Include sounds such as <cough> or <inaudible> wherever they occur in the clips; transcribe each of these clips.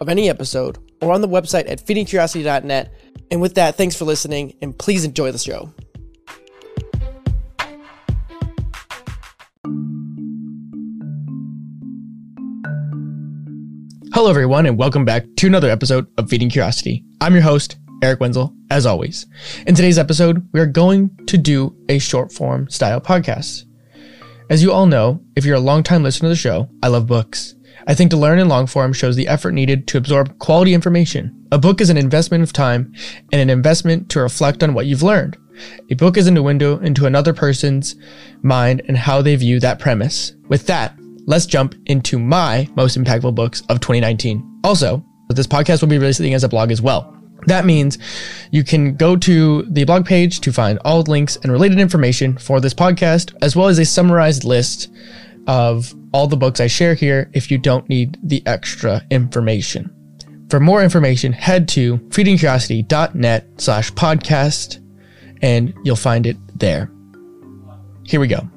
of any episode or on the website at feedingcuriosity.net. And with that, thanks for listening and please enjoy the show. Hello, everyone, and welcome back to another episode of Feeding Curiosity. I'm your host, Eric Wenzel, as always. In today's episode, we are going to do a short form style podcast. As you all know, if you're a long-time listener to the show, I love books. I think to learn in long form shows the effort needed to absorb quality information. A book is an investment of time and an investment to reflect on what you've learned. A book is a window into another person's mind and how they view that premise. With that, let's jump into my most impactful books of 2019. Also, this podcast will be releasing as a blog as well. That means you can go to the blog page to find all links and related information for this podcast, as well as a summarized list of all the books I share here if you don't need the extra information. For more information, head to feedingcuriosity.net slash podcast and you'll find it there. Here we go.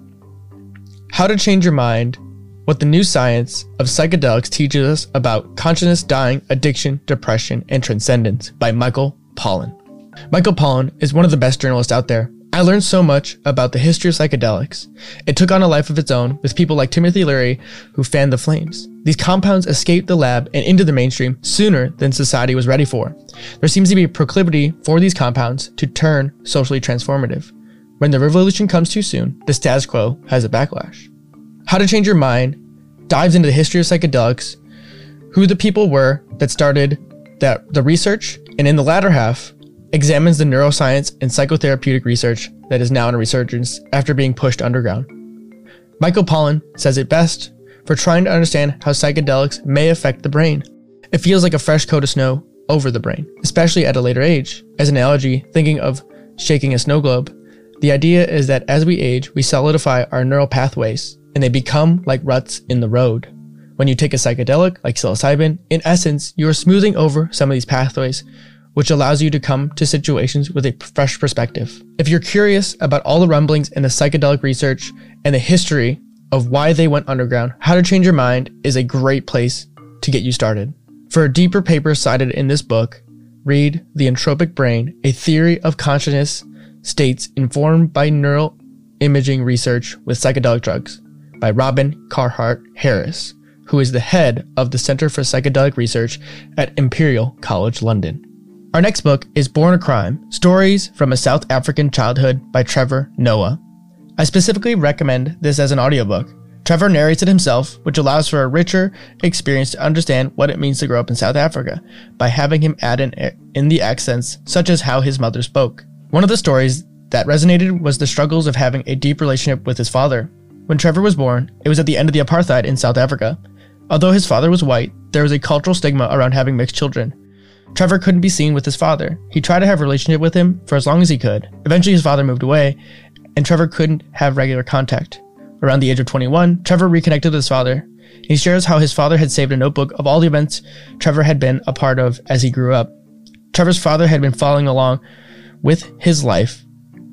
How to change your mind, what the new science of psychedelics teaches us about consciousness, dying, addiction, depression, and transcendence by Michael Pollan. Michael Pollan is one of the best journalists out there I learned so much about the history of psychedelics. It took on a life of its own with people like Timothy Leary who fanned the flames. These compounds escaped the lab and into the mainstream sooner than society was ready for. There seems to be a proclivity for these compounds to turn socially transformative. When the revolution comes too soon, the status quo has a backlash. How to Change Your Mind dives into the history of psychedelics, who the people were that started that the research, and in the latter half, examines the neuroscience and psychotherapeutic research that is now in a resurgence after being pushed underground. Michael Pollan says it best for trying to understand how psychedelics may affect the brain. It feels like a fresh coat of snow over the brain, especially at a later age. As an analogy, thinking of shaking a snow globe, the idea is that as we age, we solidify our neural pathways and they become like ruts in the road. When you take a psychedelic like psilocybin, in essence, you are smoothing over some of these pathways, which allows you to come to situations with a fresh perspective. If you're curious about all the rumblings in the psychedelic research and the history of why they went underground, How to Change Your Mind is a great place to get you started. For a deeper paper cited in this book, read The Entropic Brain, a theory of consciousness states informed by neural imaging research with psychedelic drugs by Robin Carhart Harris, who is the head of the Center for Psychedelic Research at Imperial College London. Our next book is Born a Crime Stories from a South African Childhood by Trevor Noah. I specifically recommend this as an audiobook. Trevor narrates it himself, which allows for a richer experience to understand what it means to grow up in South Africa by having him add in, in the accents, such as how his mother spoke. One of the stories that resonated was the struggles of having a deep relationship with his father. When Trevor was born, it was at the end of the apartheid in South Africa. Although his father was white, there was a cultural stigma around having mixed children, Trevor couldn't be seen with his father. He tried to have a relationship with him for as long as he could. Eventually, his father moved away, and Trevor couldn't have regular contact. Around the age of 21, Trevor reconnected with his father. He shares how his father had saved a notebook of all the events Trevor had been a part of as he grew up. Trevor's father had been following along with his life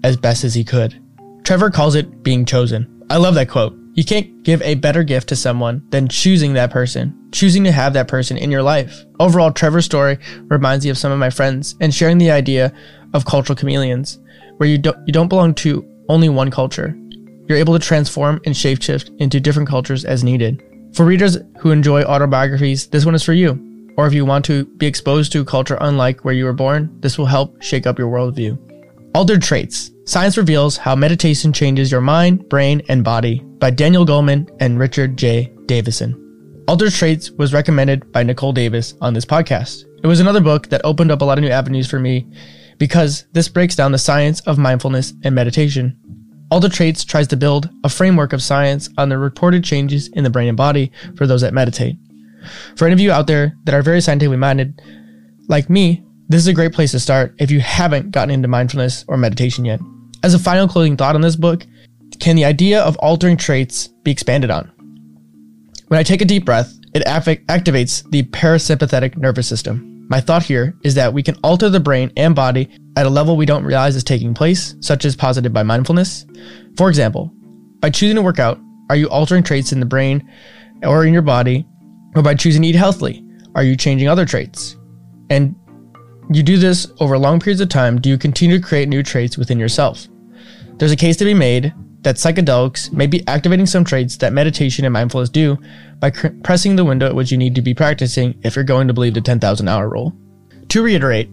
as best as he could. Trevor calls it being chosen. I love that quote. You can't give a better gift to someone than choosing that person, choosing to have that person in your life. Overall, Trevor's story reminds me of some of my friends and sharing the idea of cultural chameleons, where you don't, you don't belong to only one culture. You're able to transform and shapeshift into different cultures as needed. For readers who enjoy autobiographies, this one is for you. Or if you want to be exposed to a culture unlike where you were born, this will help shake up your worldview. Altered Traits Science Reveals How Meditation Changes Your Mind, Brain, and Body by Daniel Goleman and Richard J. Davidson. Altered Traits was recommended by Nicole Davis on this podcast. It was another book that opened up a lot of new avenues for me because this breaks down the science of mindfulness and meditation. Altered Traits tries to build a framework of science on the reported changes in the brain and body for those that meditate. For any of you out there that are very scientifically minded, Like me, this is a great place to start if you haven't gotten into mindfulness or meditation yet. As a final closing thought on this book, can the idea of altering traits be expanded on? When I take a deep breath, it activates the parasympathetic nervous system. My thought here is that we can alter the brain and body at a level we don't realize is taking place, such as posited by mindfulness. For example, by choosing to work out, are you altering traits in the brain or in your body? Or by choosing to eat healthily, are you changing other traits? And you do this over long periods of time, do you continue to create new traits within yourself? There's a case to be made that psychedelics may be activating some traits that meditation and mindfulness do by cr- pressing the window at which you need to be practicing if you're going to believe the 10,000 hour rule. To reiterate,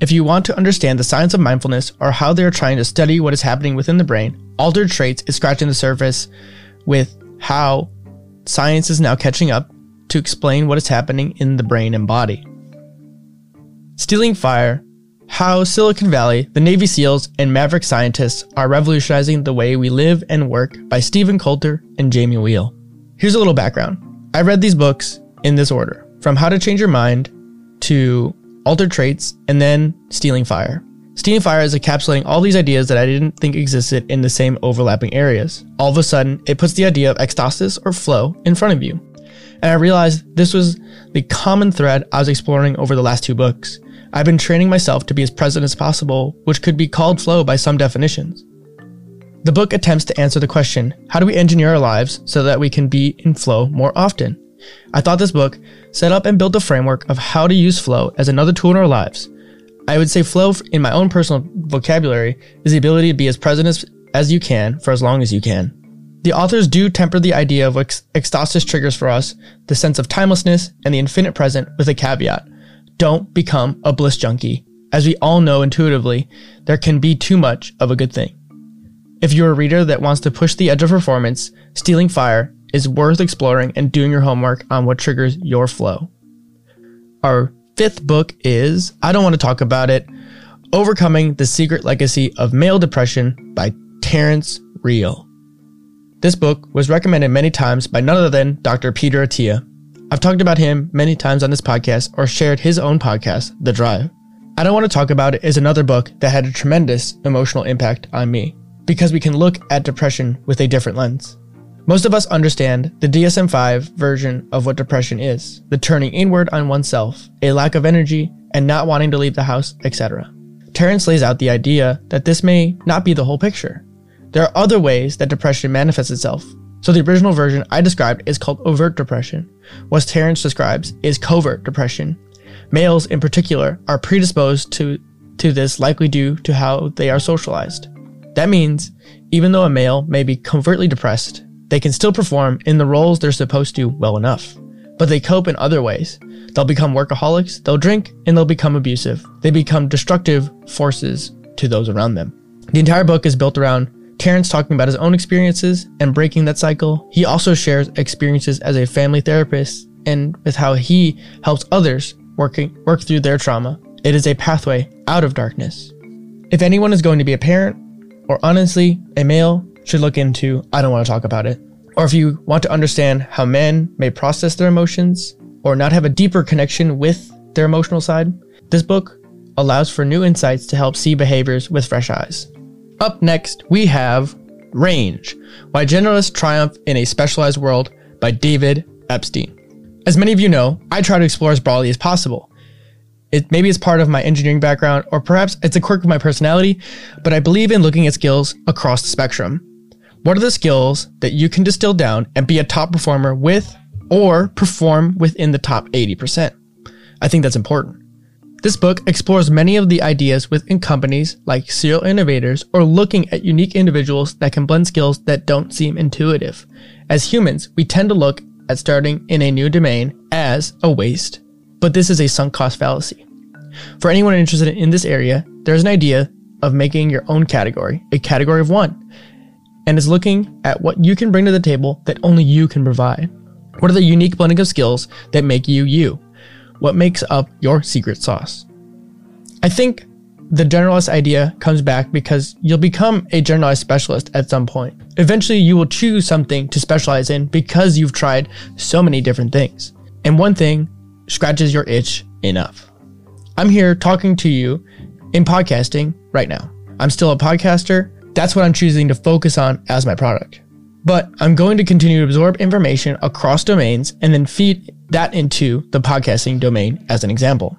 if you want to understand the science of mindfulness or how they are trying to study what is happening within the brain, altered traits is scratching the surface with how science is now catching up to explain what is happening in the brain and body. Stealing Fire How Silicon Valley, the Navy SEALs, and Maverick scientists are revolutionizing the way we live and work by Steven Kotler and Jamie Wheal. Here's a little background. I read these books in this order from How to Change Your Mind to Altered Traits and then Stealing Fire. Stealing Fire is encapsulating all these ideas that I didn't think existed in the same overlapping areas. All of a sudden, it puts the idea of ecstasis or flow in front of you. And I realized this was the common thread I was exploring over the last two books. I've been training myself to be as present as possible, which could be called flow by some definitions. The book attempts to answer the question how do we engineer our lives so that we can be in flow more often? I thought this book set up and built a framework of how to use flow as another tool in our lives. I would say flow, in my own personal vocabulary, is the ability to be as present as, as you can for as long as you can. The authors do temper the idea of what ecstasis triggers for us, the sense of timelessness and the infinite present, with a caveat don't become a bliss junkie. As we all know intuitively, there can be too much of a good thing. If you're a reader that wants to push the edge of performance, Stealing Fire is worth exploring and doing your homework on what triggers your flow. Our fifth book is I Don't Want to Talk About It Overcoming the Secret Legacy of Male Depression by Terrence Real. This book was recommended many times by none other than Dr. Peter Attia, I've talked about him many times on this podcast or shared his own podcast, The Drive. I Don't Want to Talk About It is another book that had a tremendous emotional impact on me because we can look at depression with a different lens. Most of us understand the DSM 5 version of what depression is the turning inward on oneself, a lack of energy, and not wanting to leave the house, etc. Terrence lays out the idea that this may not be the whole picture. There are other ways that depression manifests itself, so the original version I described is called overt depression. What Terrence describes is covert depression. Males in particular are predisposed to, to this likely due to how they are socialized. That means even though a male may be covertly depressed, they can still perform in the roles they're supposed to well enough. But they cope in other ways. They'll become workaholics, they'll drink, and they'll become abusive. They become destructive forces to those around them. The entire book is built around Terrence talking about his own experiences and breaking that cycle. He also shares experiences as a family therapist and with how he helps others working work through their trauma. It is a pathway out of darkness. If anyone is going to be a parent, or honestly, a male, should look into I don't want to talk about it. Or if you want to understand how men may process their emotions or not have a deeper connection with their emotional side, this book allows for new insights to help see behaviors with fresh eyes. Up next, we have Range Why Generalists Triumph in a Specialized World by David Epstein. As many of you know, I try to explore as broadly as possible. It maybe it's part of my engineering background, or perhaps it's a quirk of my personality, but I believe in looking at skills across the spectrum. What are the skills that you can distill down and be a top performer with or perform within the top 80%? I think that's important. This book explores many of the ideas within companies like serial innovators or looking at unique individuals that can blend skills that don't seem intuitive. As humans, we tend to look at starting in a new domain as a waste, but this is a sunk cost fallacy. For anyone interested in this area, there's an idea of making your own category, a category of one, and is looking at what you can bring to the table that only you can provide. What are the unique blending of skills that make you you? What makes up your secret sauce. I think the generalist idea comes back because you'll become a generalized specialist at some point. Eventually, you will choose something to specialize in because you've tried so many different things. And one thing scratches your itch enough. I'm here talking to you in podcasting right now. I'm still a podcaster. That's what I'm choosing to focus on as my product. But I'm going to continue to absorb information across domains and then feed that into the podcasting domain as an example.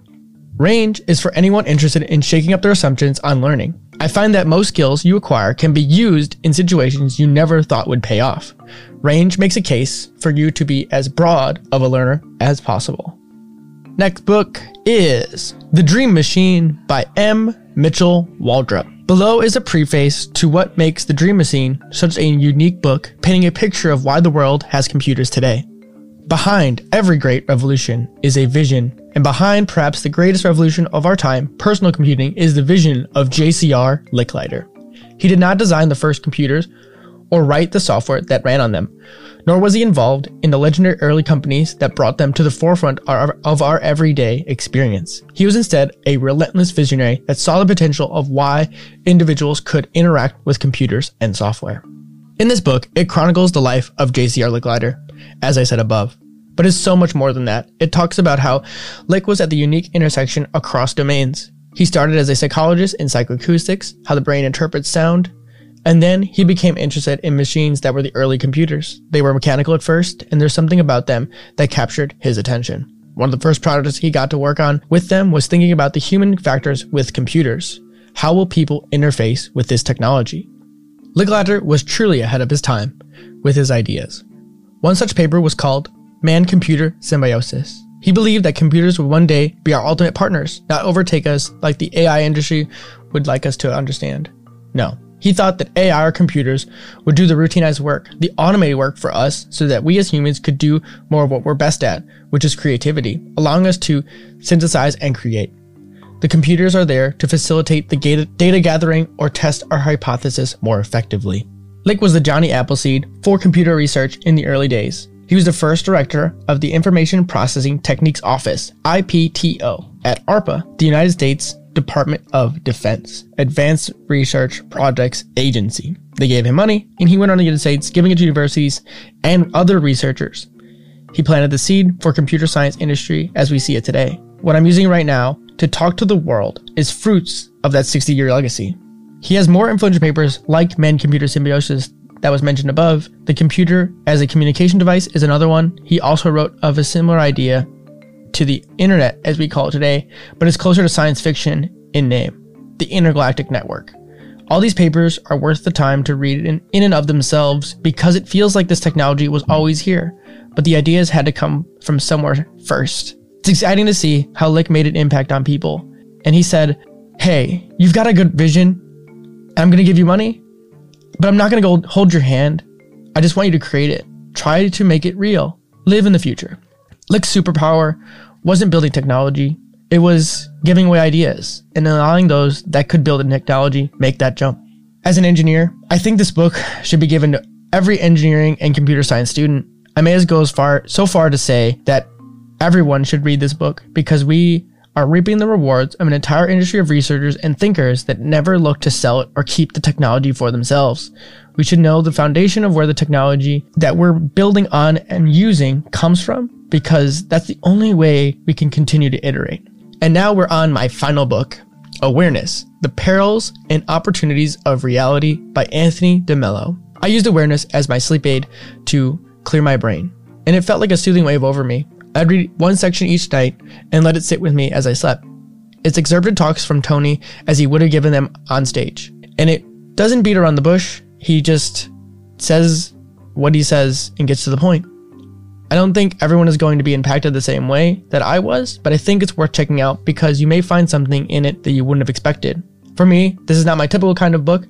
Range is for anyone interested in shaking up their assumptions on learning. I find that most skills you acquire can be used in situations you never thought would pay off. Range makes a case for you to be as broad of a learner as possible. Next book is The Dream Machine by M. Mitchell Waldrop. Below is a preface to what makes The Dream Machine such a unique book, painting a picture of why the world has computers today. Behind every great revolution is a vision and behind perhaps the greatest revolution of our time, personal computing, is the vision of JCR Licklider. He did not design the first computers or write the software that ran on them, nor was he involved in the legendary early companies that brought them to the forefront of our everyday experience. He was instead a relentless visionary that saw the potential of why individuals could interact with computers and software. In this book, it chronicles the life of JCR Licklider, as I said above but it's so much more than that. It talks about how Lick was at the unique intersection across domains. He started as a psychologist in psychoacoustics, how the brain interprets sound, and then he became interested in machines that were the early computers. They were mechanical at first, and there's something about them that captured his attention. One of the first projects he got to work on with them was thinking about the human factors with computers. How will people interface with this technology? Licklider was truly ahead of his time with his ideas. One such paper was called man computer symbiosis. He believed that computers would one day be our ultimate partners, not overtake us like the AI industry would like us to understand. No. He thought that AI or computers would do the routinized work, the automated work for us, so that we as humans could do more of what we're best at, which is creativity, allowing us to synthesize and create. The computers are there to facilitate the data gathering or test our hypothesis more effectively. Lick was the Johnny Appleseed for computer research in the early days. He was the first director of the Information Processing Techniques Office, IPTO, at ARPA, the United States Department of Defense Advanced Research Projects Agency. They gave him money, and he went on to the United States, giving it to universities and other researchers. He planted the seed for computer science industry as we see it today. What I'm using right now to talk to the world is fruits of that 60 year legacy. He has more influential papers like Man Computer Symbiosis that was mentioned above, the computer as a communication device is another one. He also wrote of a similar idea to the internet as we call it today, but it's closer to science fiction in name, the intergalactic network. All these papers are worth the time to read in, in and of themselves because it feels like this technology was always here, but the ideas had to come from somewhere first. It's exciting to see how Lick made an impact on people. And he said, Hey, you've got a good vision. I'm going to give you money. But I'm not going to go hold your hand. I just want you to create it. Try to make it real. Live in the future. Lick's superpower wasn't building technology, it was giving away ideas and allowing those that could build a technology make that jump. As an engineer, I think this book should be given to every engineering and computer science student. I may as go as far so far to say that everyone should read this book because we are reaping the rewards of an entire industry of researchers and thinkers that never look to sell it or keep the technology for themselves. We should know the foundation of where the technology that we're building on and using comes from because that's the only way we can continue to iterate. And now we're on my final book, Awareness The Perils and Opportunities of Reality by Anthony DeMello. I used awareness as my sleep aid to clear my brain, and it felt like a soothing wave over me I'd read one section each night and let it sit with me as I slept. It's excerpted talks from Tony as he would have given them on stage. And it doesn't beat around the bush, he just says what he says and gets to the point. I don't think everyone is going to be impacted the same way that I was, but I think it's worth checking out because you may find something in it that you wouldn't have expected. For me, this is not my typical kind of book,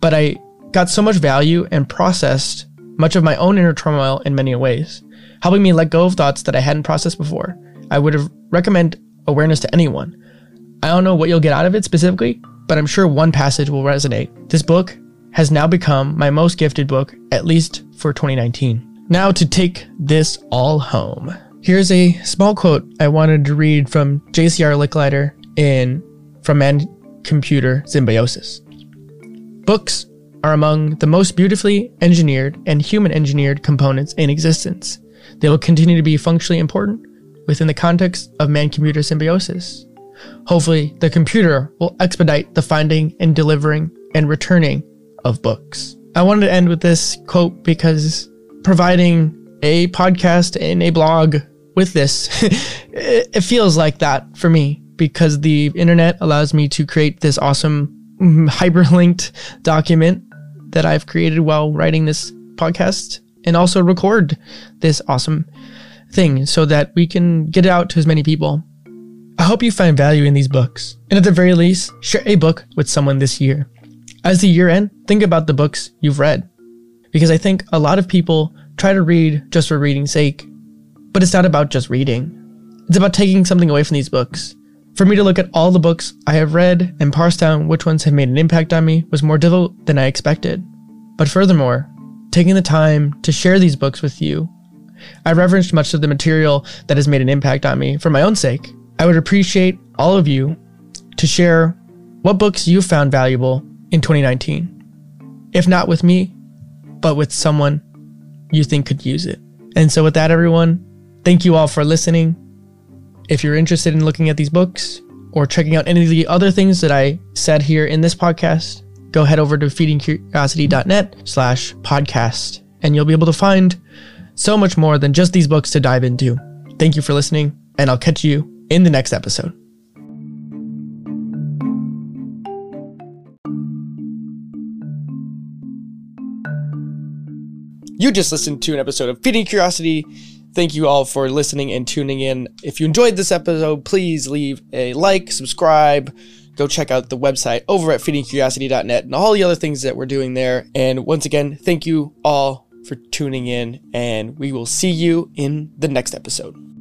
but I got so much value and processed much of my own inner turmoil in many ways helping me let go of thoughts that I hadn't processed before. I would recommend awareness to anyone. I don't know what you'll get out of it specifically, but I'm sure one passage will resonate. This book has now become my most gifted book, at least for 2019. Now to take this all home. Here's a small quote I wanted to read from JCR Licklider in From Man Computer Symbiosis. Books are among the most beautifully engineered and human engineered components in existence. They will continue to be functionally important within the context of man computer symbiosis. Hopefully, the computer will expedite the finding and delivering and returning of books. I wanted to end with this quote because providing a podcast and a blog with this, <laughs> it feels like that for me because the internet allows me to create this awesome <laughs> hyperlinked document that I've created while writing this podcast and also record this awesome thing so that we can get it out to as many people. I hope you find value in these books, and at the very least, share a book with someone this year. As the year end, think about the books you've read, because I think a lot of people try to read just for reading's sake, but it's not about just reading. It's about taking something away from these books. For me to look at all the books I have read and parse down which ones have made an impact on me was more difficult than I expected. But furthermore, taking the time to share these books with you. I reverenced much of the material that has made an impact on me for my own sake. I would appreciate all of you to share what books you found valuable in 2019. If not with me, but with someone you think could use it. And so, with that, everyone, thank you all for listening. If you're interested in looking at these books or checking out any of the other things that I said here in this podcast, go head over to feedingcuriosity.net slash podcast and you'll be able to find so much more than just these books to dive into. Thank you for listening, and I'll catch you in the next episode. You just listened to an episode of Feeding Curiosity. Thank you all for listening and tuning in. If you enjoyed this episode, please leave a like, subscribe, go check out the website over at feedingcuriosity.net and all the other things that we're doing there. And once again, thank you all for tuning in, and we will see you in the next episode.